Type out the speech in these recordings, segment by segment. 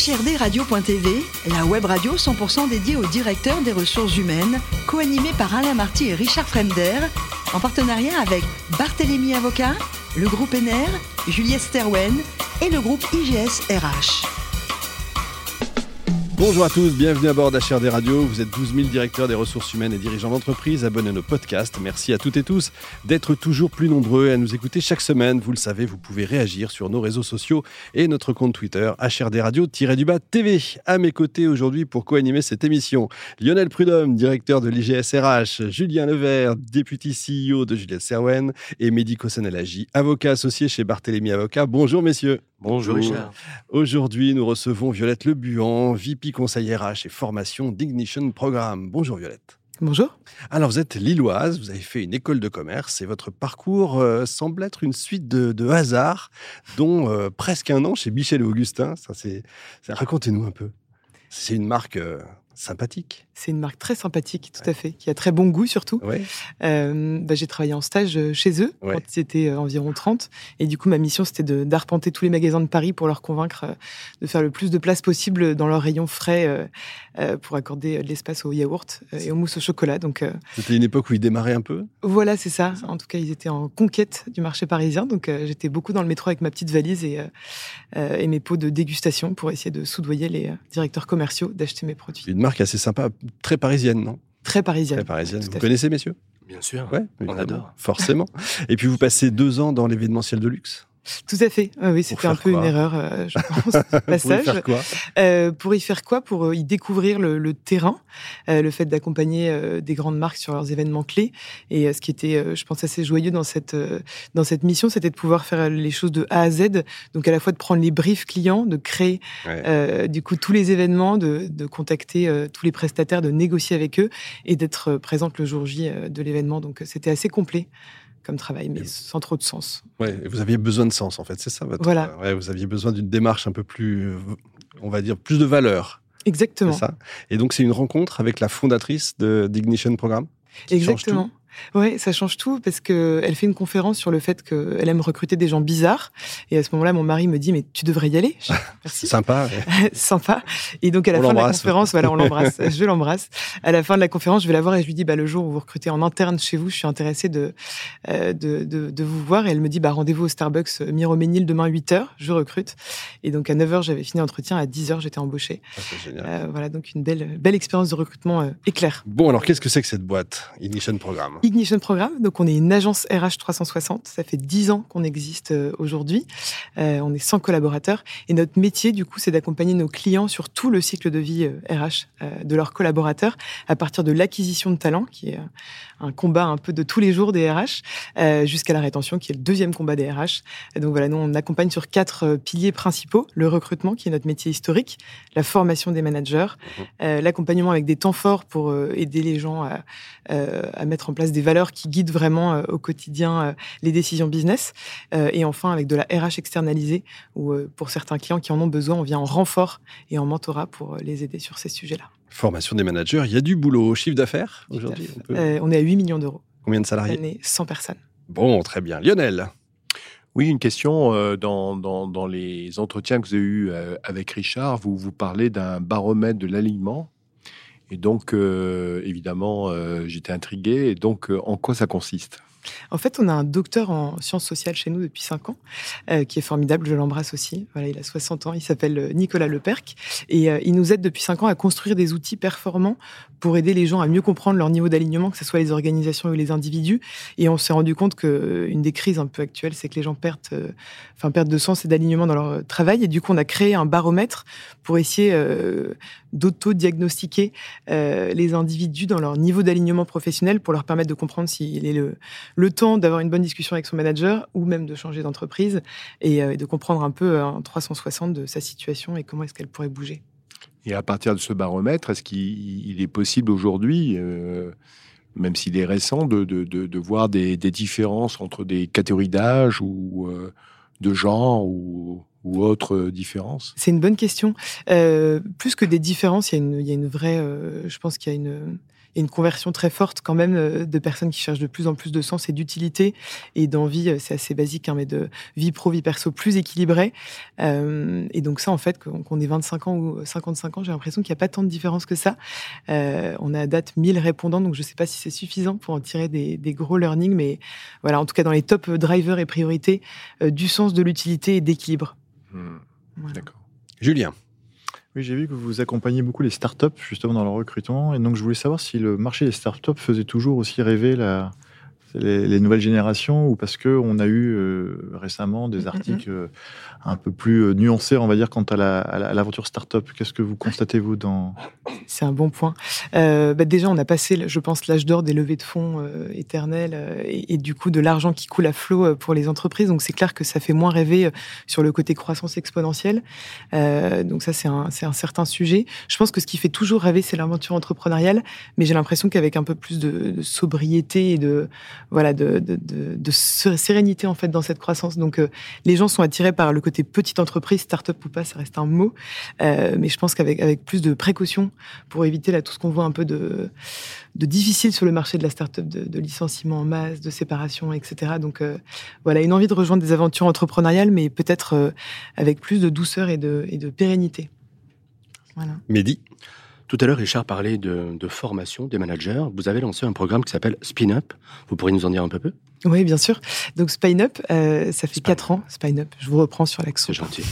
HRDRadio.tv, la web radio 100% dédiée aux directeurs des ressources humaines, co-animée par Alain Marty et Richard Fremder, en partenariat avec Barthélémy Avocat, le groupe NR, Juliette Sterwen et le groupe IGS RH. Bonjour à tous, bienvenue à bord d'HRD Radio. Vous êtes 12 000 directeurs des ressources humaines et dirigeants d'entreprise. Abonnez à nos podcasts. Merci à toutes et tous d'être toujours plus nombreux et à nous écouter chaque semaine. Vous le savez, vous pouvez réagir sur nos réseaux sociaux et notre compte Twitter HRD Radio-du-bas TV. À mes côtés aujourd'hui pour co-animer cette émission, Lionel Prudhomme, directeur de l'IGSRH, Julien Levert, député CEO de Juliette Serwen et Mehdi Kossanelagi, avocat associé chez Barthélémy Avocat. Bonjour messieurs. Bonjour, Richard. Aujourd'hui, nous recevons Violette Lebuan, VP Conseil RH et formation d'Ignition Programme. Bonjour Violette. Bonjour. Alors, vous êtes lilloise, vous avez fait une école de commerce et votre parcours euh, semble être une suite de, de hasards, dont euh, presque un an chez Michel et Augustin. Ça, c'est, racontez-nous un peu. C'est une marque euh, sympathique. C'est une marque très sympathique, tout à fait, qui a très bon goût surtout. Euh, bah, j'ai travaillé en stage euh, chez eux quand ils étaient euh, environ 30. Et du coup, ma mission, c'était d'arpenter tous les magasins de Paris pour leur convaincre de faire le plus de place possible dans leurs rayons frais pour accorder de l'espace aux yaourts et aux mousses au chocolat. Donc, C'était une époque où ils démarraient un peu? Voilà, c'est ça. En tout cas, ils étaient en conquête du marché parisien. Donc, j'étais beaucoup dans le métro avec ma petite valise et, et mes pots de dégustation pour essayer de soudoyer les directeurs commerciaux d'acheter mes produits. Une marque assez sympa, très parisienne, non? Très parisienne. Très parisienne. Vous connaissez, messieurs? Bien sûr. Ouais, on adore. Forcément. Et puis vous passez deux ans dans l'événementiel de luxe? Tout à fait. Ah oui, c'était un peu une erreur, euh, je pense, passage. pour y faire quoi euh, Pour y faire quoi? Pour euh, y découvrir le, le terrain, euh, le fait d'accompagner des grandes marques sur leurs événements clés. Et ce qui était, je pense, assez joyeux dans cette dans cette mission, c'était de pouvoir faire les choses de A à Z. Donc à la fois de prendre les briefs clients, de créer ouais. du coup tous les événements, de, de contacter tous les prestataires, de négocier avec eux et d'être présente le jour J de l'événement. Donc c'était assez complet comme travail, mais sans trop de sens. Ouais, vous aviez besoin de sens, en fait, c'est ça votre... Voilà. Ouais, vous aviez besoin d'une démarche un peu plus, on va dire, plus de valeur. Exactement. ça. Et donc, c'est une rencontre avec la fondatrice de d'Ignition Programme Exactement. Oui, ça change tout parce que elle fait une conférence sur le fait qu'elle aime recruter des gens bizarres. Et à ce moment-là, mon mari me dit mais tu devrais y aller. Merci. Sympa. Ouais. Sympa. Et donc à la on fin de la conférence, voilà, on l'embrasse. je l'embrasse. À la fin de la conférence, je vais la voir et je lui dis bah le jour où vous recrutez en interne chez vous, je suis intéressée de euh, de, de, de, vous voir. Et elle me dit bah rendez-vous au Starbucks Miroménil demain 8 h Je recrute. Et donc à 9 h j'avais fini l'entretien. À 10 h j'étais embauchée. Ah, génial. Euh, voilà donc une belle belle expérience de recrutement euh, éclair. Bon alors qu'est-ce que c'est que cette boîte Ignition Programme? Ignition Programme. Donc, on est une agence RH 360. Ça fait 10 ans qu'on existe euh, aujourd'hui. Euh, on est 100 collaborateurs. Et notre métier, du coup, c'est d'accompagner nos clients sur tout le cycle de vie euh, RH de leurs collaborateurs, à partir de l'acquisition de talents, qui est un combat un peu de tous les jours des RH, jusqu'à la rétention, qui est le deuxième combat des RH. Et donc, voilà, nous, on accompagne sur quatre piliers principaux. Le recrutement, qui est notre métier historique, la formation des managers, mmh. l'accompagnement avec des temps forts pour aider les gens à, à mettre en place des valeurs qui guident vraiment euh, au quotidien euh, les décisions business. Euh, et enfin, avec de la RH externalisée, où pour certains clients qui en ont besoin, on vient en renfort et en mentorat pour les aider sur ces sujets-là. Formation des managers, il y a du boulot. Chiffre d'affaires aujourd'hui on, peut... on, est à 8 millions d'euros. Combien de salariés On est 100 personnes. Bon, très bien. Lionel oui, une question. Dans, dans, dans, les entretiens que vous avez eus avec Richard, vous vous parlez d'un baromètre de l'alignement et donc, euh, évidemment, euh, j'étais intrigué. Et donc, euh, en quoi ça consiste? En fait, on a un docteur en sciences sociales chez nous depuis 5 ans, euh, qui est formidable, je l'embrasse aussi. Voilà, il a 60 ans, il s'appelle Nicolas Leperc, et euh, il nous aide depuis 5 ans à construire des outils performants pour aider les gens à mieux comprendre leur niveau d'alignement, que ce soit les organisations ou les individus. Et on s'est rendu compte qu'une des crises un peu actuelles, c'est que les gens perdent, euh, enfin, perdent de sens et d'alignement dans leur travail. Et du coup, on a créé un baromètre pour essayer euh, d'auto-diagnostiquer euh, les individus dans leur niveau d'alignement professionnel pour leur permettre de comprendre s'il est le le temps d'avoir une bonne discussion avec son manager ou même de changer d'entreprise et, euh, de comprendre un peu en 360 de sa situation et comment est-ce qu'elle pourrait bouger. Et à partir de ce baromètre, est-ce qu'il est possible aujourd'hui, euh, même s'il est récent, de, de, de, de voir des, des, différences entre des catégories d'âge ou euh, de genre ou, ou autres différences? C'est une bonne question. Euh, plus que des différences, il y a une, il y a une vraie, euh, je pense qu'il y a une il y a une conversion très forte quand même euh, de personnes qui cherchent de plus en plus de sens et d'utilité et d'envie, euh, c'est assez basique, hein, mais de vie pro, vie perso plus équilibrée. Euh, et donc ça, en fait, qu'on ait 25 ans ou 55 ans, j'ai l'impression qu'il n'y a pas tant de différence que ça. on a à date 1000 répondants, donc je ne sais pas si c'est suffisant pour en tirer des, gros learnings, mais voilà, en tout cas dans les top drivers et priorités, du sens, de l'utilité et d'équilibre. Hmm. D'accord. Julien. Oui, j'ai vu que vous accompagnez beaucoup les startups justement dans leur recrutement. Et donc, je voulais savoir si le marché des startups faisait toujours aussi rêver la, les, nouvelles générations ou parce qu'on a eu euh, récemment des articles euh, un peu plus euh, nuancés, on va dire, quant à l'aventure la, startup Qu'est-ce que vous constatez, vous, dans... C'est un bon point. bah déjà, on a passé, je pense, l'âge d'or des levées de fonds éternelles et, du coup de l'argent qui coule à flot pour les entreprises. Donc, c'est clair que ça fait moins rêver sur le côté croissance exponentielle. donc, ça, c'est un, un certain sujet. Je pense que ce qui fait toujours rêver, c'est l'aventure entrepreneuriale, mais j'ai l'impression qu'avec un peu plus de, de sobriété et de voilà, de, de, de, sérénité en fait dans cette croissance. Donc, euh, les gens sont attirés par le côté petite entreprise, start-up ou pas, ça reste un mot. Euh, mais je pense qu'avec avec plus de précautions pour éviter tout ce qu'on voit un peu de, de difficile sur le marché de la start-up, de, licenciement en masse, de séparation, etc. Donc, euh, voilà, une envie de rejoindre des aventures entrepreneuriales, mais peut-être avec plus de douceur et de, de pérennité. Mehdi? Tout à l'heure, Richard parlait de, formation des managers. Vous avez lancé un programme qui s'appelle Spin Up. Vous pourriez nous en dire un peu plus? Oui, bien sûr. Donc Spine Up, euh, ça fait quatre ans. Spine Up, je vous reprends sur l'accent. C'est gentil.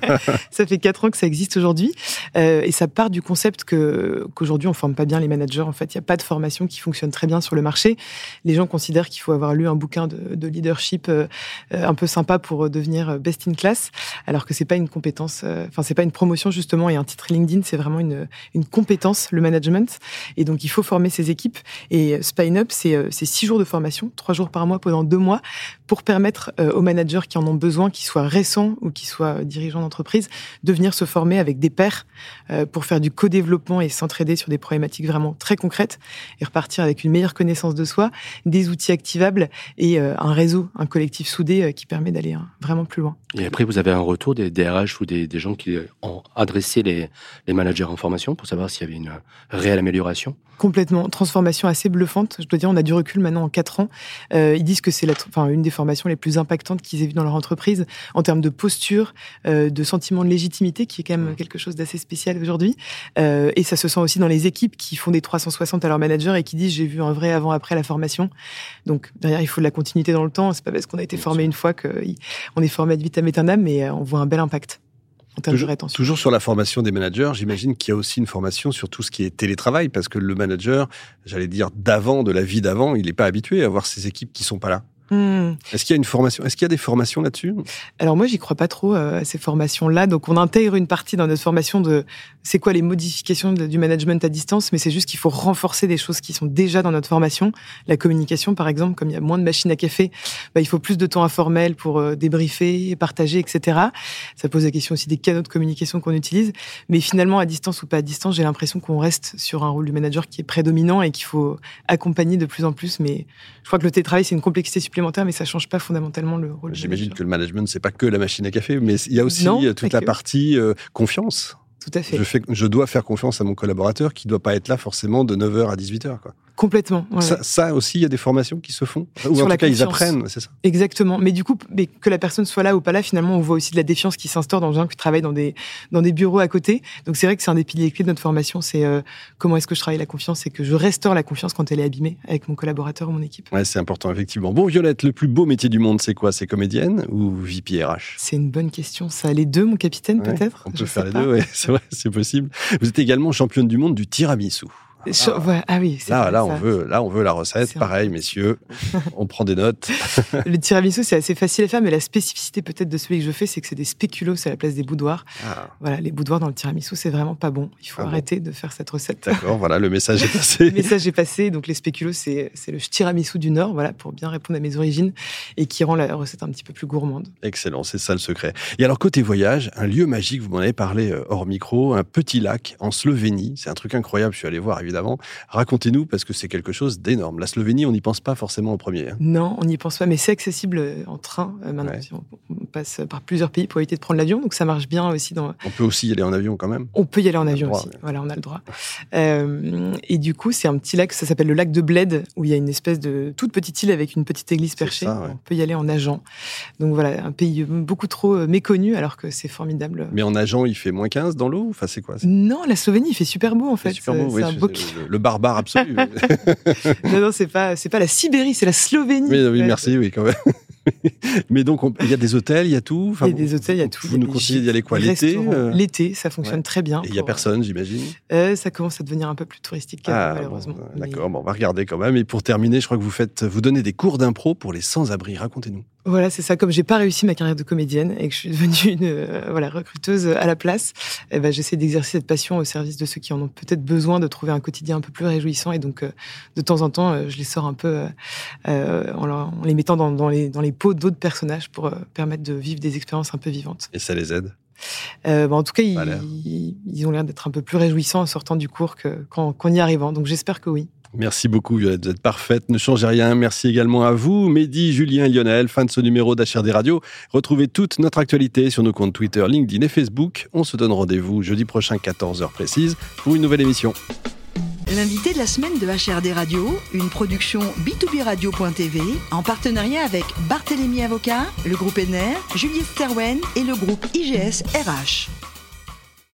ça fait quatre ans que ça existe aujourd'hui, euh, et ça part du concept que qu'aujourd'hui on forme pas bien les managers. En fait, il y a pas de formation qui fonctionne très bien sur le marché. Les gens considèrent qu'il faut avoir lu un bouquin de, de leadership euh, un peu sympa pour devenir best in class, alors que c'est pas une compétence. Euh, enfin, c'est pas une promotion justement et un titre LinkedIn, c'est vraiment une une compétence, le management. Et donc il faut former ses équipes. Et Spine Up, c'est c'est six jours de formation, trois jours par mois pendant deux mois pour permettre euh, aux managers qui en ont besoin, qu'ils soient récents ou qu'ils soient euh, dirigeants d'entreprise, de venir se former avec des pairs euh, pour faire du co-développement et s'entraider sur des problématiques vraiment très concrètes et repartir avec une meilleure connaissance de soi, des outils activables et un réseau, un collectif soudé qui permet d'aller hein, vraiment plus loin. Et après, vous avez un retour des DRH ou des, gens qui ont adressé les, les managers en formation pour savoir s'il y avait une réelle amélioration? Complètement. Transformation assez bluffante. Je dois dire, on a du recul maintenant en quatre ans. Euh, ils disent que c'est enfin, une des formations les plus impactantes qu'ils aient vues dans leur entreprise en termes de posture, euh, de sentiment de légitimité, qui est quand même quelque chose d'assez spécial aujourd'hui. Euh, et ça se sent aussi dans les équipes qui font des 360 à leur manager et qui disent j'ai vu un vrai avant-après la formation. Donc derrière, il faut de la continuité dans le temps. C'est pas parce qu'on a été formé une fois qu'on est formé de vitam aeternam, mais on voit un bel impact toujours, sur la formation des managers, j'imagine qu'il y a aussi une formation sur tout ce qui est télétravail, parce que le manager, j'allais dire d'avant, de la vie d'avant, il n'est pas habitué à avoir ces équipes qui sont pas là. Hmm. Est-ce qu'il y a une formation Est-ce qu'il y a des formations là-dessus? Alors moi, j'y crois pas trop euh, à ces formations-là. Donc on intègre une partie dans notre formation de c'est quoi les modifications du management à distance, mais c'est juste qu'il faut renforcer des choses qui sont déjà dans notre formation. La communication, par exemple, comme il y a moins de machines à café, bah, il faut plus de temps informel pour euh, débriefer, partager, etc. Ça pose la question aussi des canaux de communication qu'on utilise. Mais finalement, à distance ou pas à distance, j'ai l'impression qu'on reste sur un rôle du manager qui est prédominant et qu'il faut accompagner de plus en plus. Mais je crois que le télétravail, c'est une complexité supplémentaire mais ça change pas fondamentalement le rôle. J'imagine que le management, c'est pas que la machine à café, mais il y a aussi euh, toute la partie euh, confiance. Tout à fait. Je, fais, je dois faire confiance à mon collaborateur qui doit pas être là forcément de 9h à 18h. Quoi. Complètement. ça, aussi, il y a des formations qui se font. Ou en tout cas, ils apprennent, c'est ça. Exactement. Mais du coup, mais que la personne soit là ou pas là, finalement, on voit aussi de la défiance qui s'instaure dans les gens qui travaillent dans des, dans des bureaux à côté. Donc c'est vrai que c'est un des piliers clés de notre formation, c'est euh, comment est-ce que je travaille la confiance et que je restaure la confiance quand elle est abîmée avec mon collaborateur ou mon équipe. Ouais, c'est important, effectivement. Bon, Violette, le plus beau métier du monde, c'est quoi? C'est comédienne ou VP RH C'est une bonne question. Ça, les deux, mon capitaine, peut-être? On peut faire les deux, oui, c'est vrai, c'est possible. Vous êtes également championne du monde du tiramisu. Ah, ah oui, là, là, on veut, là, on veut la recette. Pareil, messieurs, on prend des notes. le tiramisu, c'est assez facile à faire, mais la spécificité peut-être de celui que je fais, c'est que c'est des spéculoos à la place des boudoirs. Ah. Voilà, les boudoirs dans le tiramisu, c'est vraiment pas bon. Il faut ah arrêter de faire cette recette. D'accord, voilà, le message est passé. le message est passé. Donc, les spéculoos, c'est le tiramisu du Nord, voilà, pour bien répondre à mes origines et qui rend la recette un petit peu plus gourmande. Excellent, c'est ça le secret. Et alors, côté voyage, un lieu magique, vous m'en avez parlé euh, hors micro, un petit lac en Slovénie. C'est un truc incroyable. Je suis allé voir, évidemment évidemment. Racontez-nous, parce que c'est quelque chose d'énorme. La Slovénie, on n'y pense pas forcément en premier. hein. Non, on n'y pense pas, mais c'est accessible euh, en train euh, maintenant. Ouais. On passe par plusieurs pays pour éviter de prendre l'avion, donc ça marche bien aussi dans, On peut aussi y aller en avion quand même. On peut y aller en avion droit, aussi. Voilà, on a le droit. Euh, et du coup, c'est un petit lac, ça s'appelle le lac de Bled, où il y a une espèce de toute petite île avec une petite église perchée. ça, ouais. On peut y aller en nageant. Donc voilà, un pays beaucoup trop méconnu, alors que c'est formidable. Mais en nageant, il fait moins 15 dans l'eau Enfin, c'est quoi Non, la Slovénie, il fait super beau en fait. C'est oui, un beau- le, le barbare absolu. non, non, c'est pas, c'est pas la Sibérie, c'est la Slovénie. Mais oui, merci, oui, quand même. Mais donc, on- il y a des hôtels, il y a tout. Enfin, Il y a des hôtels, il y a tout. Vous nous conseillez d'y aller quoi l'été euh L'été, ça fonctionne ouais. très bien. Et il n'y a personne, j'imagine. Euh, ça commence à devenir un peu plus touristique, euh, Ah, malheureusement. bon, Mais- d'accord. Bon, on va regarder quand même. Et pour terminer, je crois que vous faites, vous donnez des cours d'impro pour les sans-abri. Racontez-nous. Voilà, c'est ça. Comme j'ai pas réussi ma carrière de comédienne et que je suis devenue une euh, voilà recruteuse à la place, eh ben, j'essaie d'exercer cette passion au service de ceux qui en ont peut-être besoin de trouver un quotidien un peu plus réjouissant. Et donc, euh, de temps en temps, euh, je les sors un peu en, leur- en les mettant dans, dans les, dans les peaux d'autres personnages pour permettre de vivre des expériences un peu vivantes. Et ça les aide? Euh, bah, en tout cas, ils, ils ont l'air d'être un peu plus réjouissants en sortant du cours que- qu'en qu'en y arrivant. Donc, j'espère que oui. Merci beaucoup, Violette. Vous êtes parfaite. Ne changez rien. Merci également à vous, Mehdi, Julien Lionel. Fin de ce numéro d'HRD Radio. Retrouvez toute notre actualité sur nos comptes Twitter, LinkedIn et Facebook. On se donne rendez-vous jeudi prochain, 14h précise, pour une nouvelle émission. L'invité de la semaine de HRD Radio, une production b2b-radio.tv en partenariat avec Barthélémy Avocat, le groupe NR, Juliette Sterwen et le groupe IGS RH.